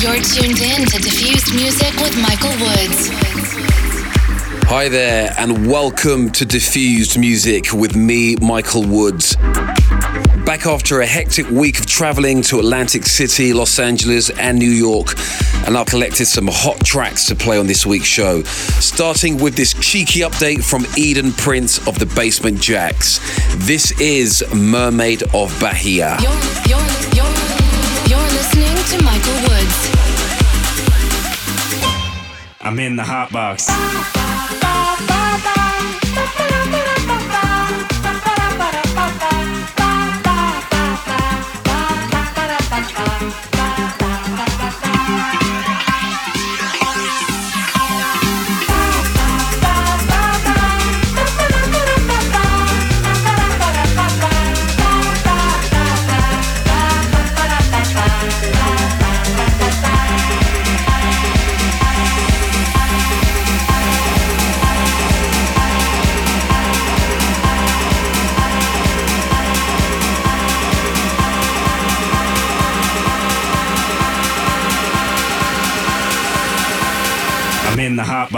You're tuned in to Diffused Music with Michael Woods. Hi there, and welcome to Diffused Music with me, Michael Woods. Back after a hectic week of traveling to Atlantic City, Los Angeles, and New York, and I've collected some hot tracks to play on this week's show. Starting with this cheeky update from Eden Prince of the Basement Jaxx. This is Mermaid of Bahia. You're, you're, you're, listening to Michael Woods. I'm in the hot box.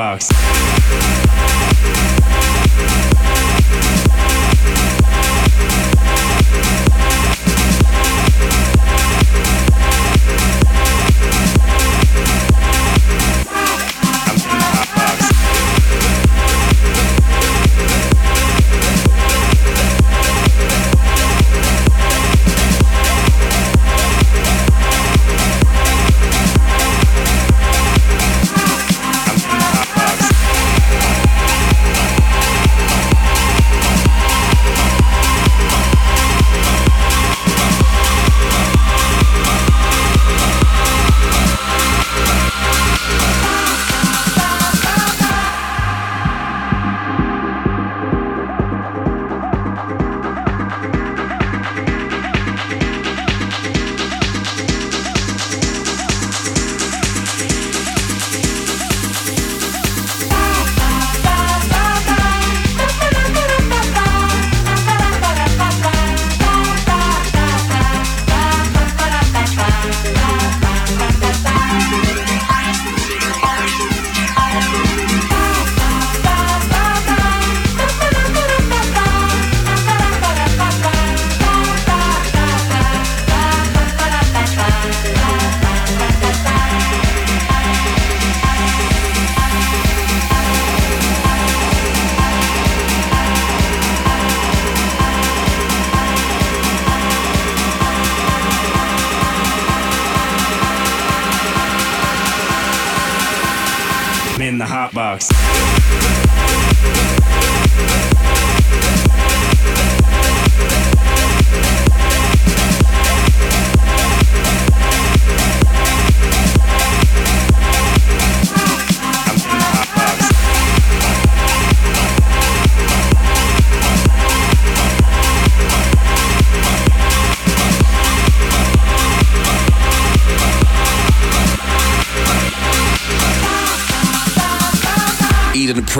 Box.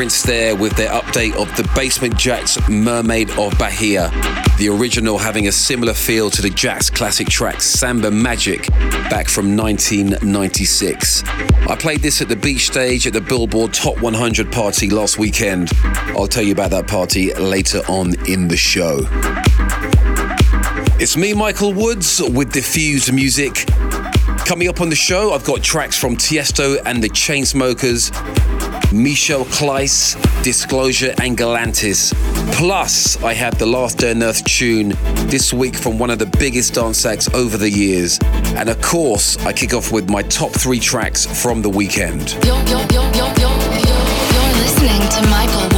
Prince there with their update of the Basement Jaxx Mermaid of Bahia. The original having a similar feel to the Jaxx classic track Samba Magic back from 1996. I played this at the beach stage at the Billboard Top 100 party last weekend. I'll tell you about that party later on in the show. It's me, Michael Woods, with Diffused Music. Coming up on the show, I've got tracks from Tiesto and the Chainsmokers, Michel Cleis, Disclosure, and Galantis. Plus, I have the Last Day on Earth tune this week from one of the biggest dance acts over the years. And of course, I kick off with my top three tracks from the weekend. You're, you're, you're, you're, listening to Michael.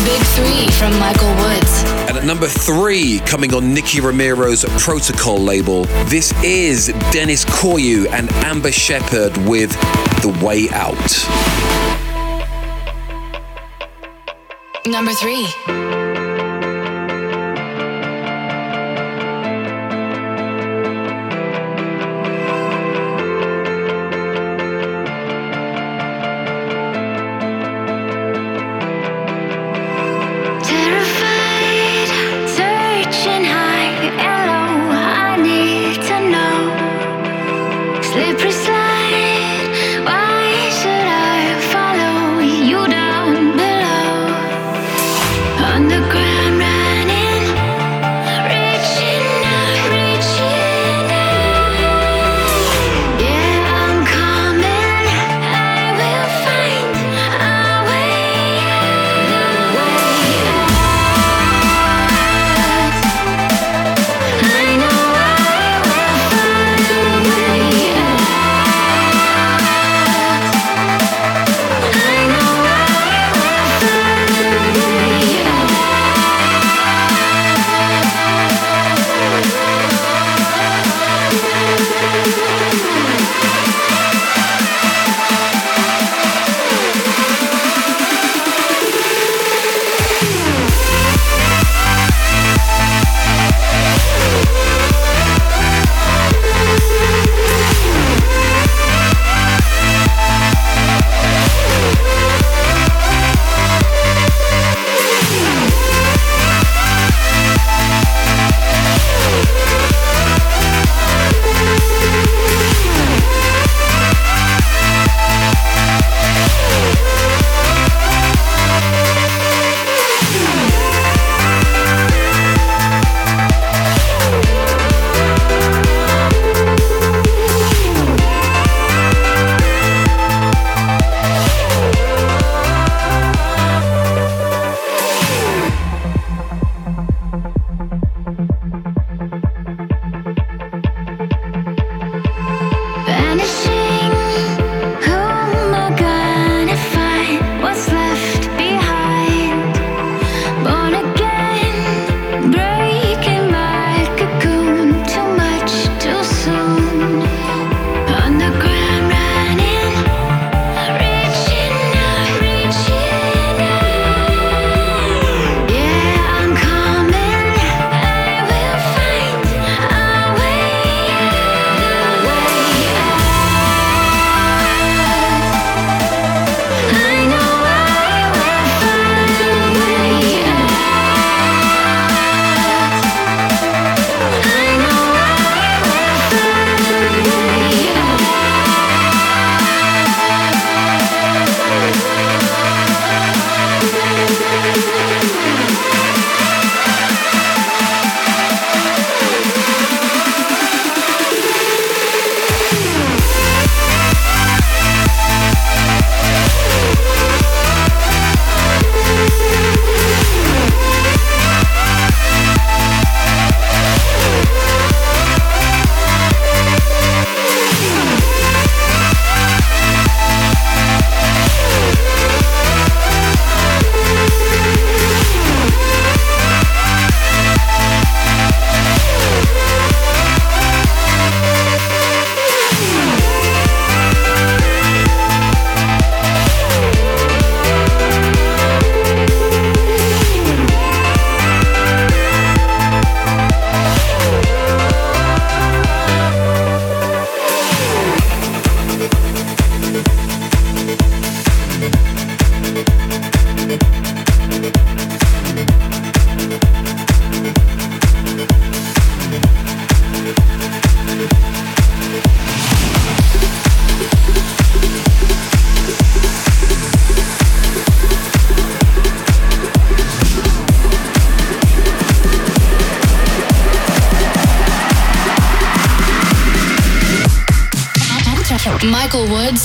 The big three from Michael Woods. And at number three, coming on Nicky Romero's Protocol label, this is Dennis Koyu and Amber Shepard with The Way Out. Number three.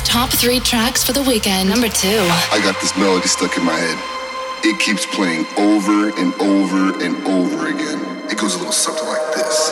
Top three tracks for the weekend. Number two. I got this melody stuck in my head. It keeps playing over and over and over again. It goes a little something like this.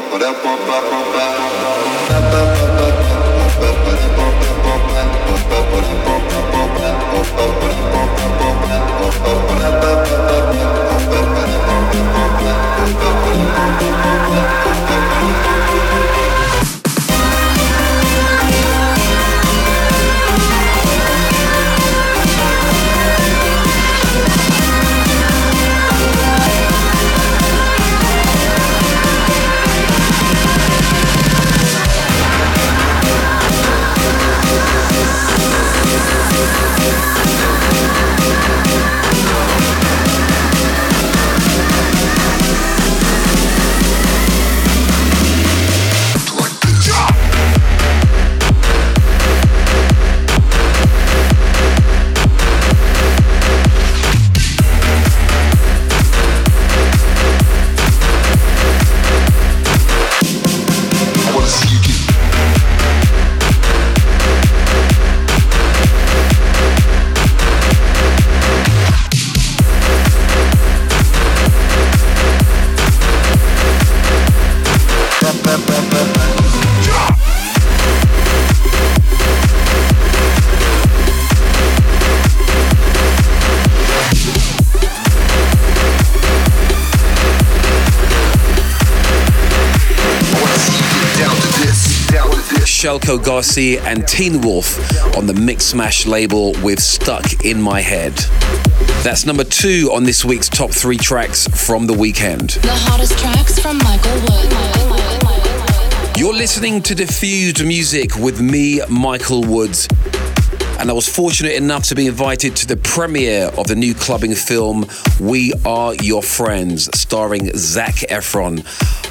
Shelco Garcia and Teenwolf on the Mixmash label with Stuck in My Head. That's number two on this week's top three tracks from the weekend. The hottest tracks from Michael Wood. You're listening to Diffused Music with me, Michael Woods and I was fortunate enough to be invited to the premiere of the new clubbing film We Are Your Friends, starring Zac Efron.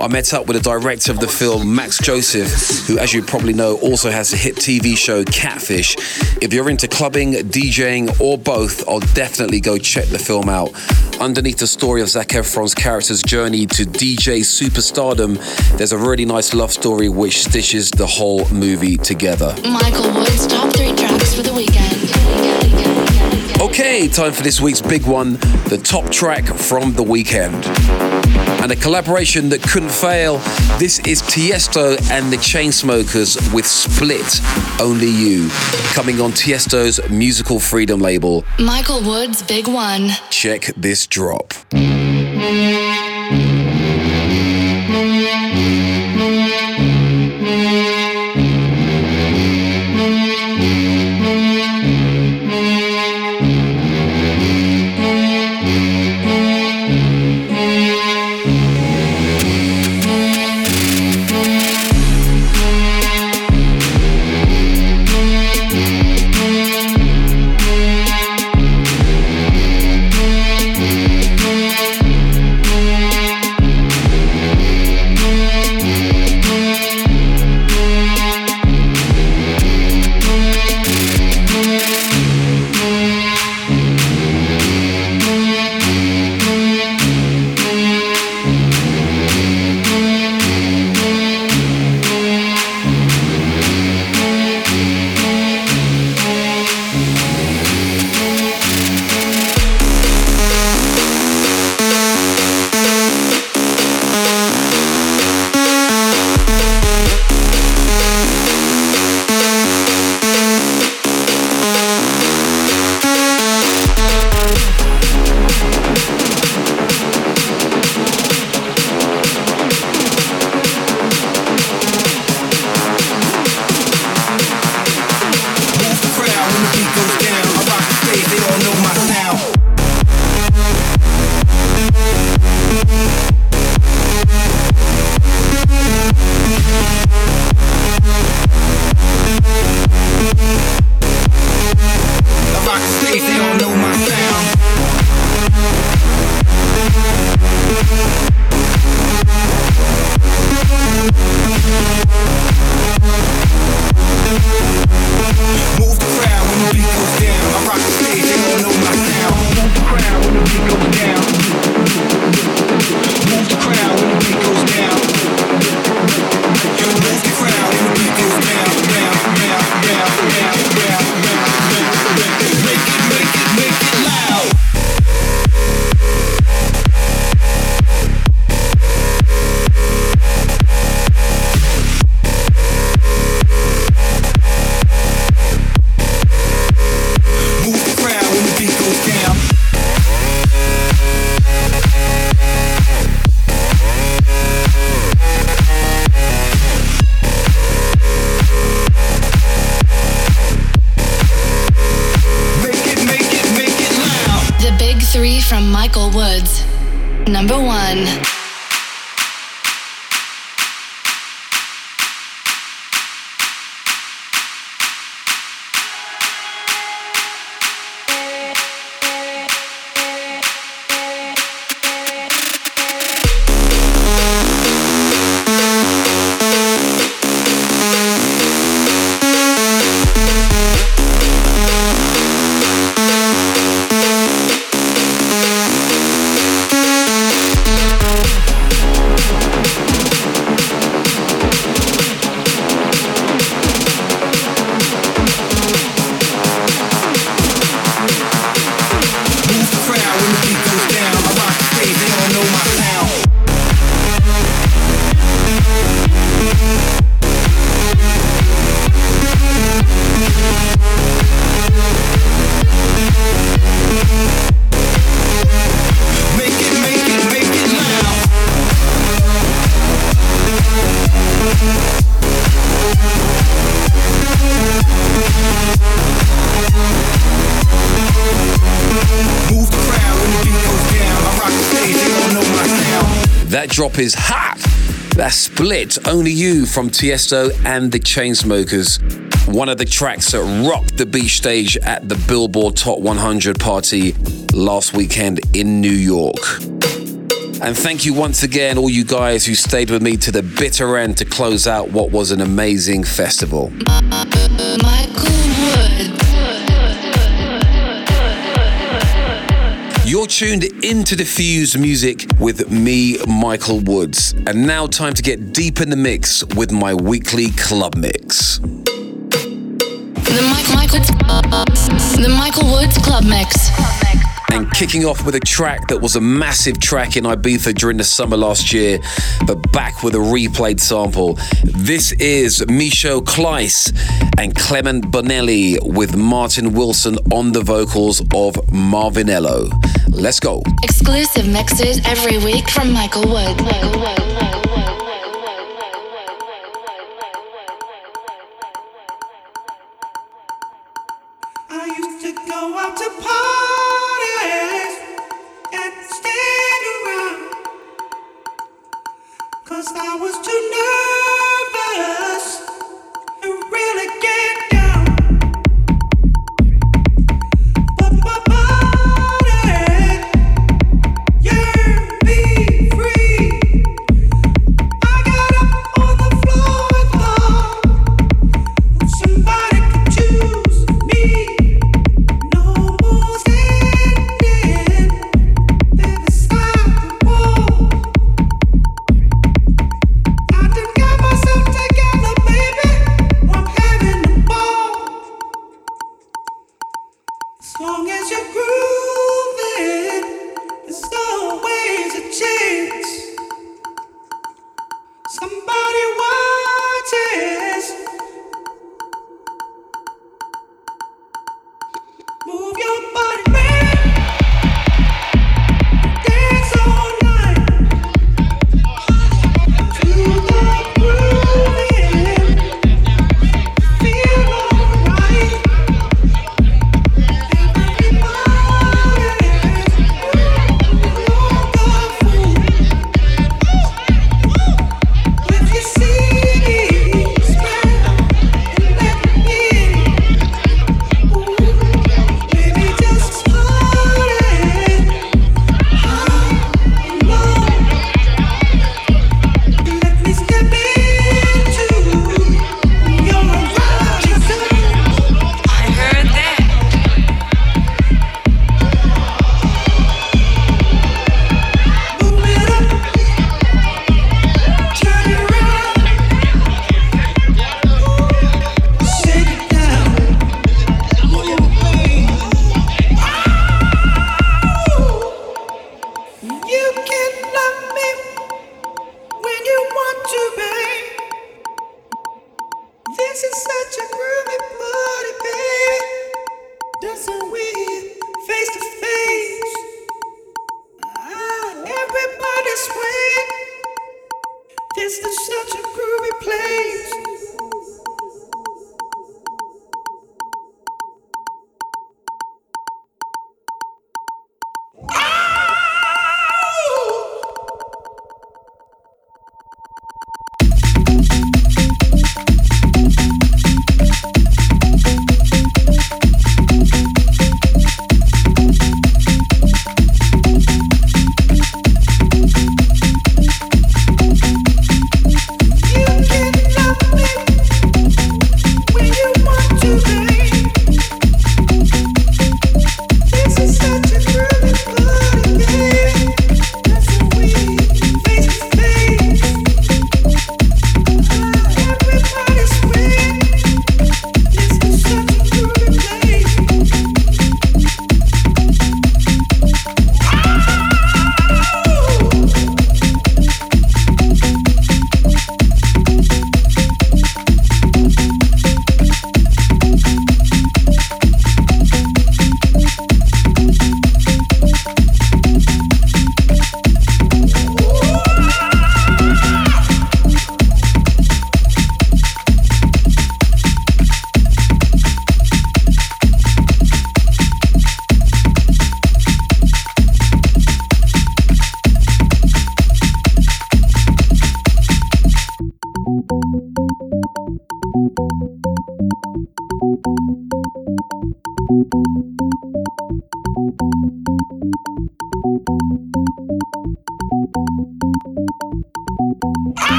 I met up with the director of the film, Max Joseph, who, as you probably know, also has a hit TV show, Catfish. If you're into clubbing, DJing, or both, I'll definitely go check the film out. Underneath the story of Zac Efron's character's journey to DJ superstardom, there's a really nice love story which stitches the whole movie together. Michael Wood's top three tracks for the weekend. Okay, time for this week's big one the top track from the weekend. And a collaboration that couldn't fail. This is Tiesto and the Chainsmokers with Split Only You, coming on Tiesto's Musical Freedom label. Michael Wood's Big One. Check this drop. Split, Only You from Tiesto and the Chainsmokers. One of the tracks that rocked the beach stage at the Billboard Top 100 party last weekend in New York. And thank you once again, all you guys who stayed with me to the bitter end to close out what was an amazing festival. You're tuned into Diffuse Music with me, Michael Woods. And now, time to get deep in the mix with my weekly club mix. The, Mike, Michael, the Michael Woods Club Mix and kicking off with a track that was a massive track in Ibiza during the summer last year, but back with a replayed sample. This is Michel Cleis and Clement Bonelli with Martin Wilson on the vocals of Marvinello. Let's go. Exclusive mixes every week from Michael Wood. Michael Wood.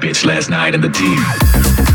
bitch last night in the team.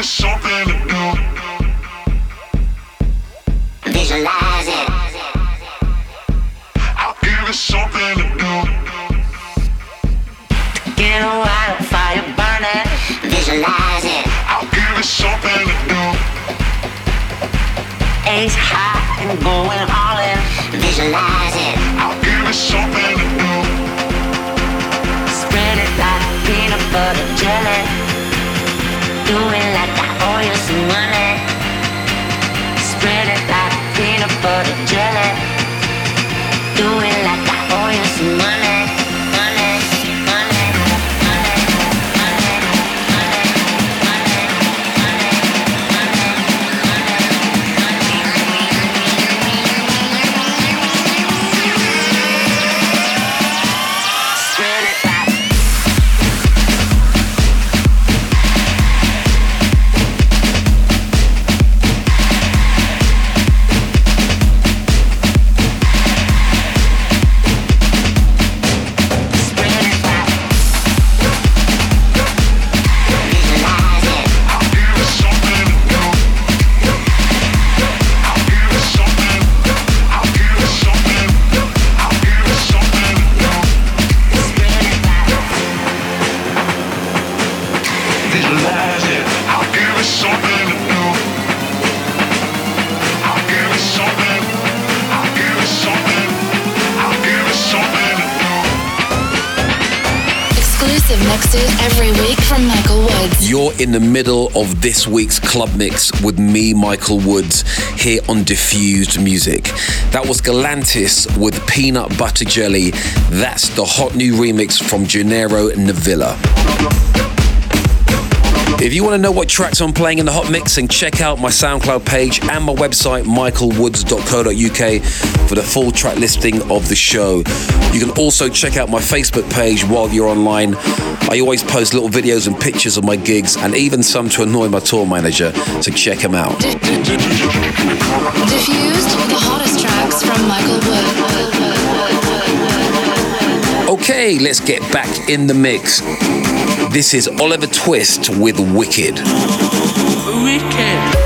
It something to do. Visualize it. I'll give it something to do. Get a wildfire burning. Visualize it. I'll give it something to do. Ace high and going all in. Visualize it. I'll give it something to do. Spread it like peanut butter jelly. Do it like I owe you some money. Spread it like peanut butter jelly. Do it like I owe you some money. In the middle of this week's club mix with me, Michael Woods, here on Diffused Music. That was Galantis with Peanut Butter Jelly. That's the hot new remix from Gennaro Navilla. If you want to know what tracks I'm playing in the hot mix, then check out my SoundCloud page and my website, michaelwoods.co.uk, for the full track listing of the show. You can also check out my Facebook page while you're online. I always post little videos and pictures of my gigs, and even some to annoy my tour manager, so check them out. Diffused, the hottest tracks from Michael Wood. Okay, let's get back in the mix. This is Oliver Twist with Wicked. Boom,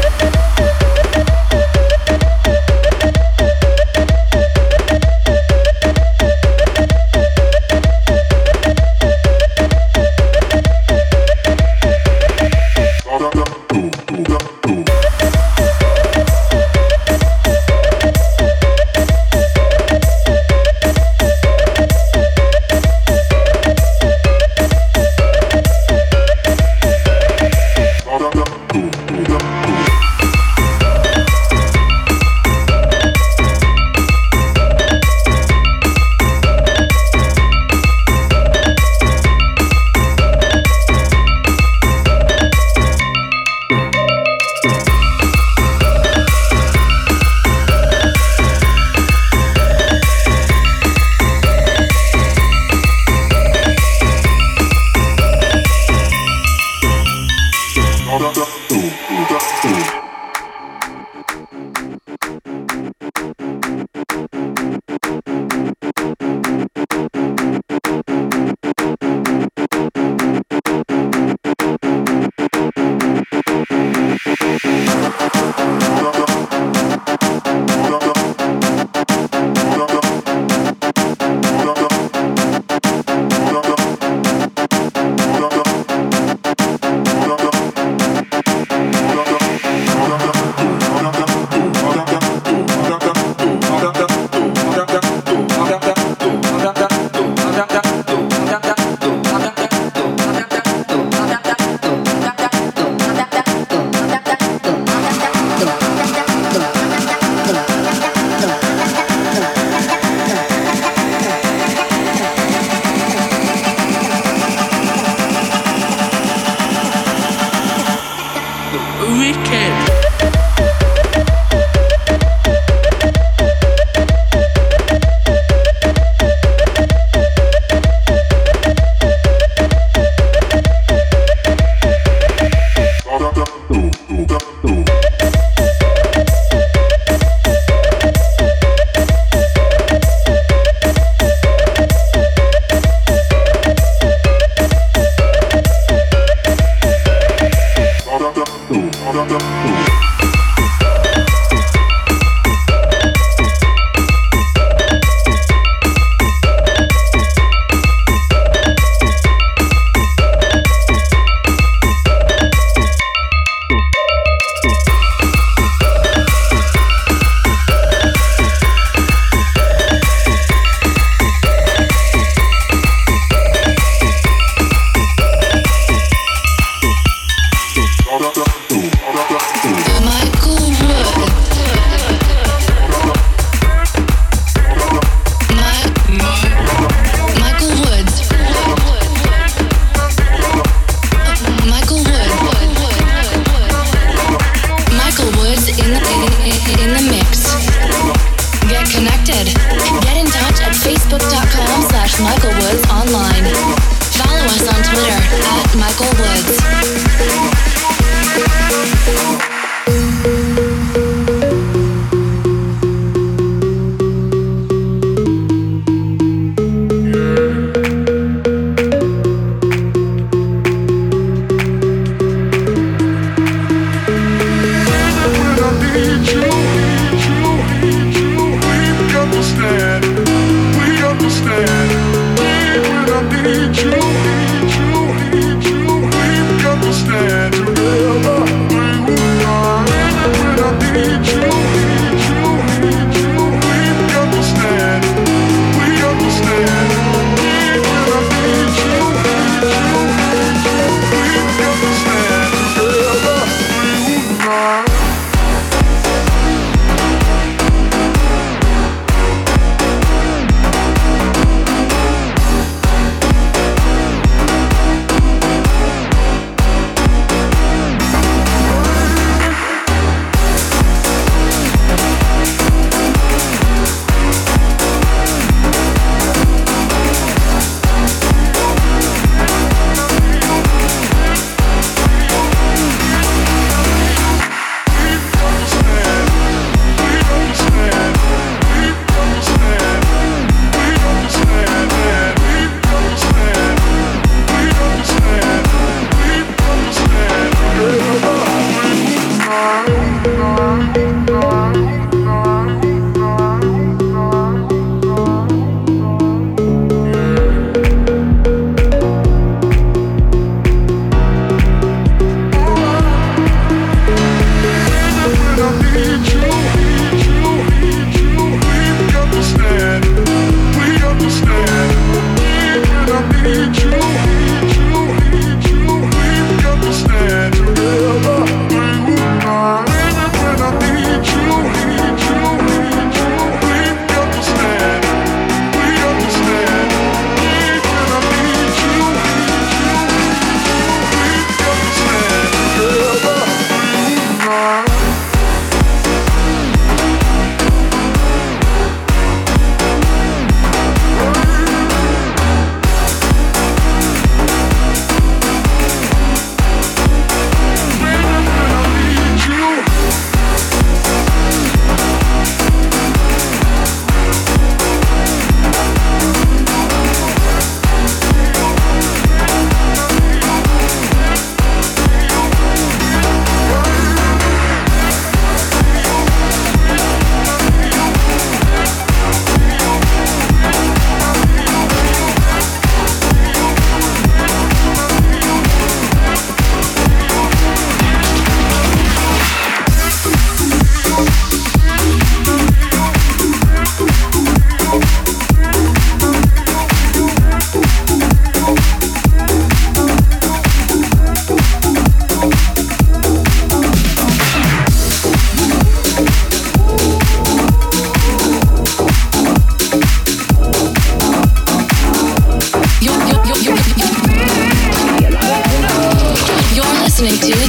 listening to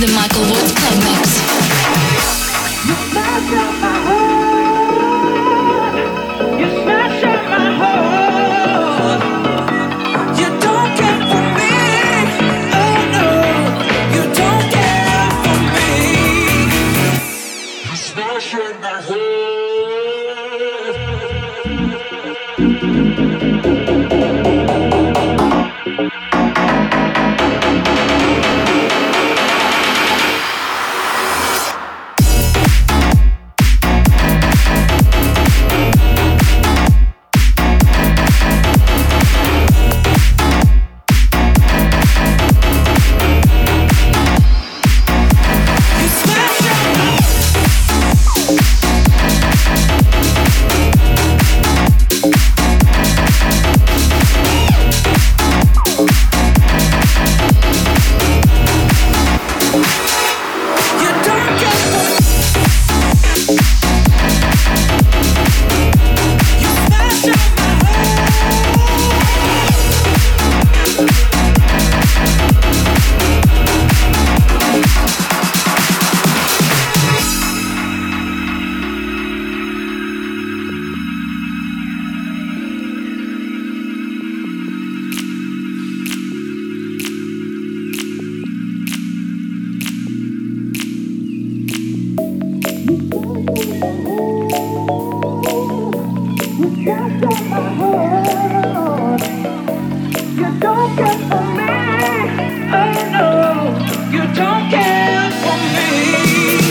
Esa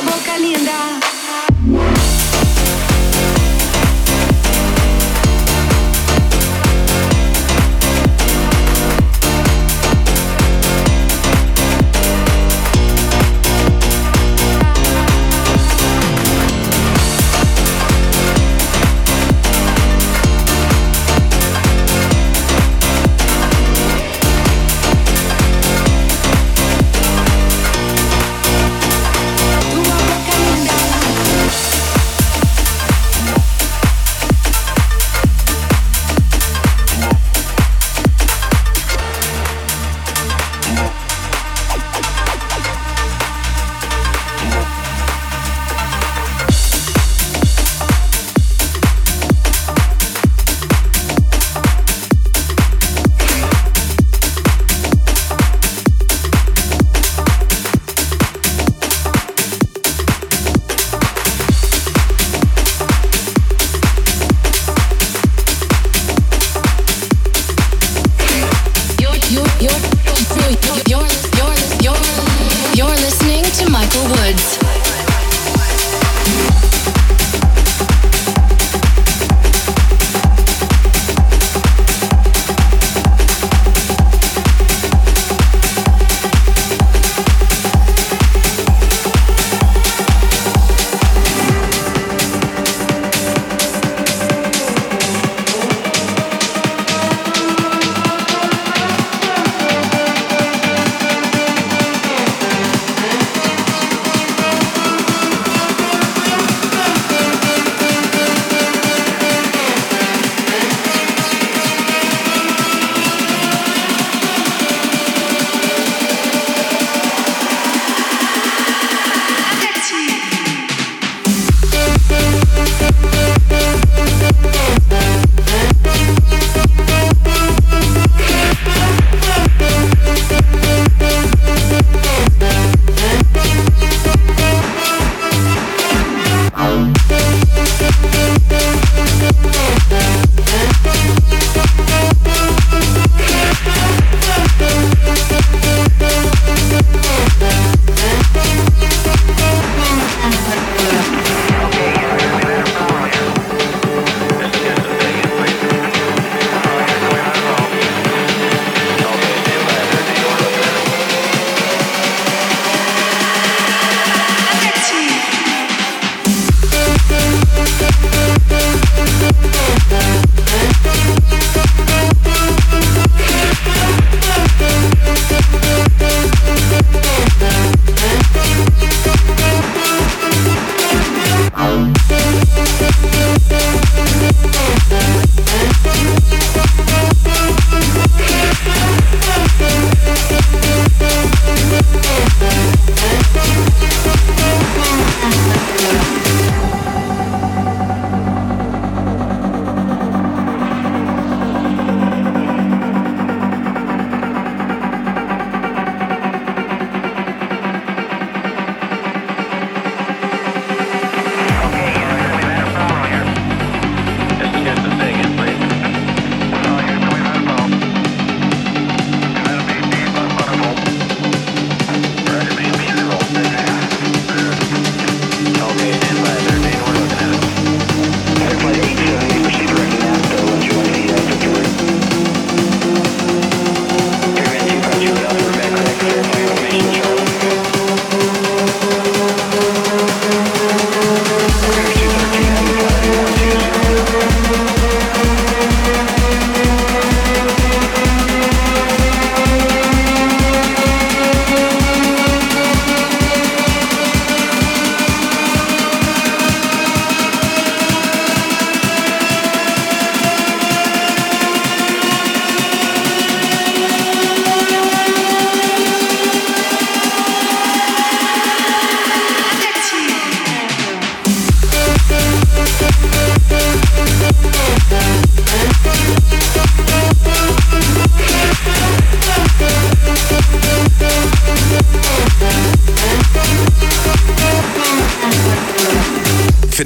Boca linda.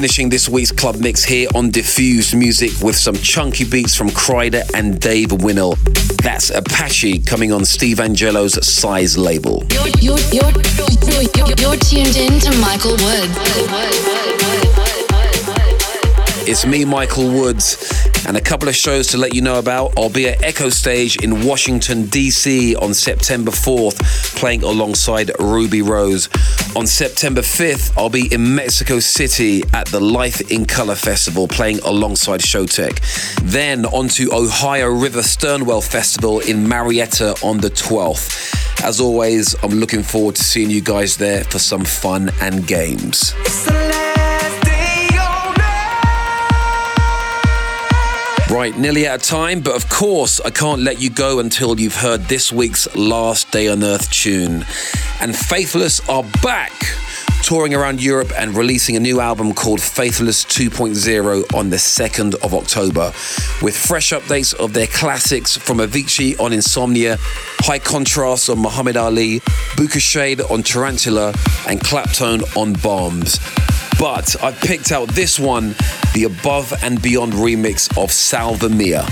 Finishing this week's club mix here on Diffused Music with some chunky beats from Kryder and Dave Winnel. That's Apache coming on Steve Angello's Size label. You're, you're, you're, you're, you're tuned in to Michael Wood. It's me, Michael Woods, and a couple of shows to let you know about. I'll be at Echostage in Washington, D.C. on September 4th, playing alongside Ruby Rose. On September 5th, I'll be in Mexico City at the Life in Color Festival, playing alongside Showtek. Then on to Ohio River Sternwheel Festival in Marietta on the 12th. As always, I'm looking forward to seeing you guys there for some fun and games. Right, nearly out of time, but of course, I can't let you go until you've heard this week's Last Day on Earth tune. And Faithless are back, touring around Europe and releasing a new album called Faithless 2.0 on the 2nd of October, with fresh updates of their classics from Avicii on Insomnia, High Contrast on Muhammad Ali, Shade on Tarantula, and Claptone on Bombs but I've picked out this one, the Above and Beyond remix of Salva Mea.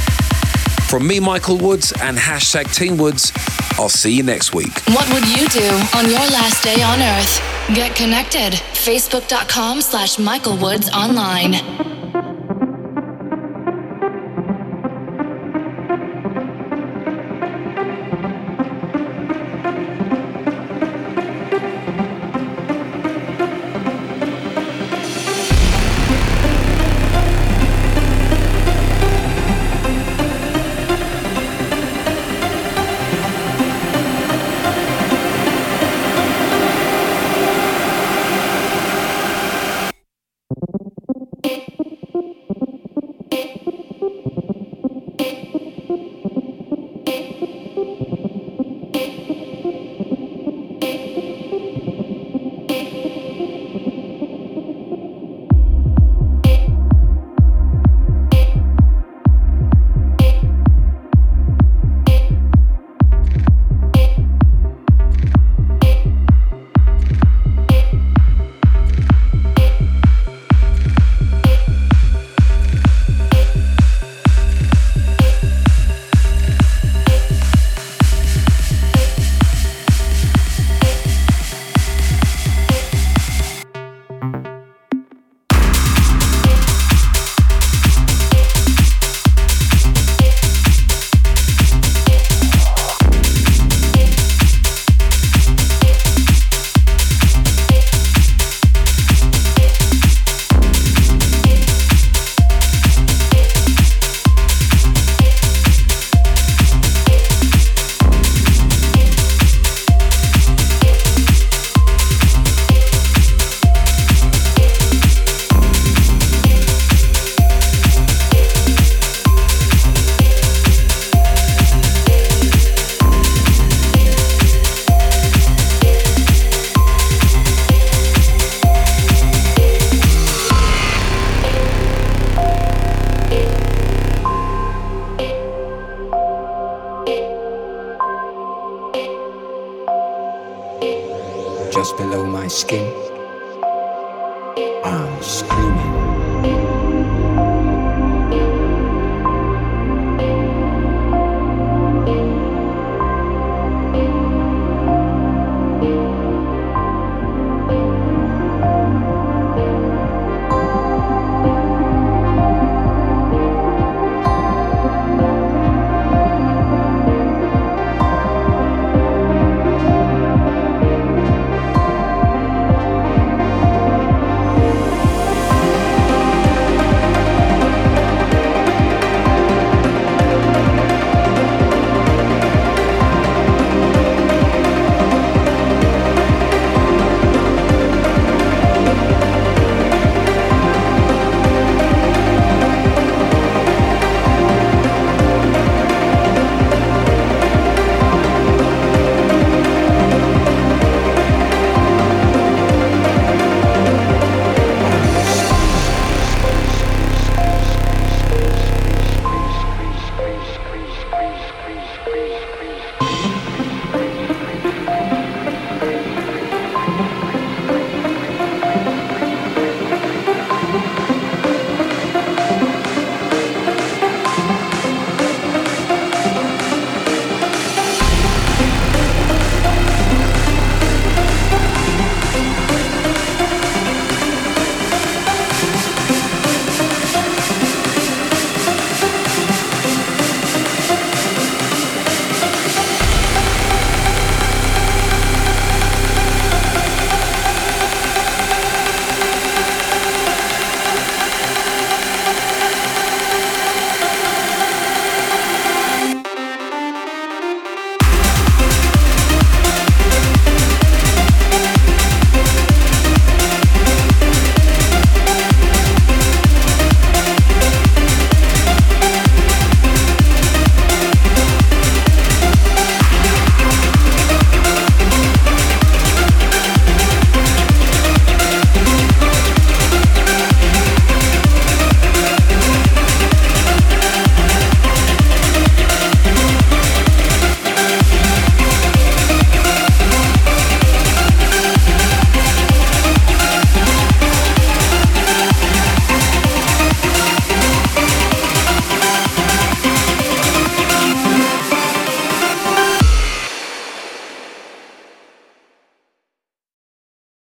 From me, Michael Woods, and hashtag Team Woods, I'll see you next week. What would you do on your last day on Earth? Get connected. Facebook.com slash Michael Woods online.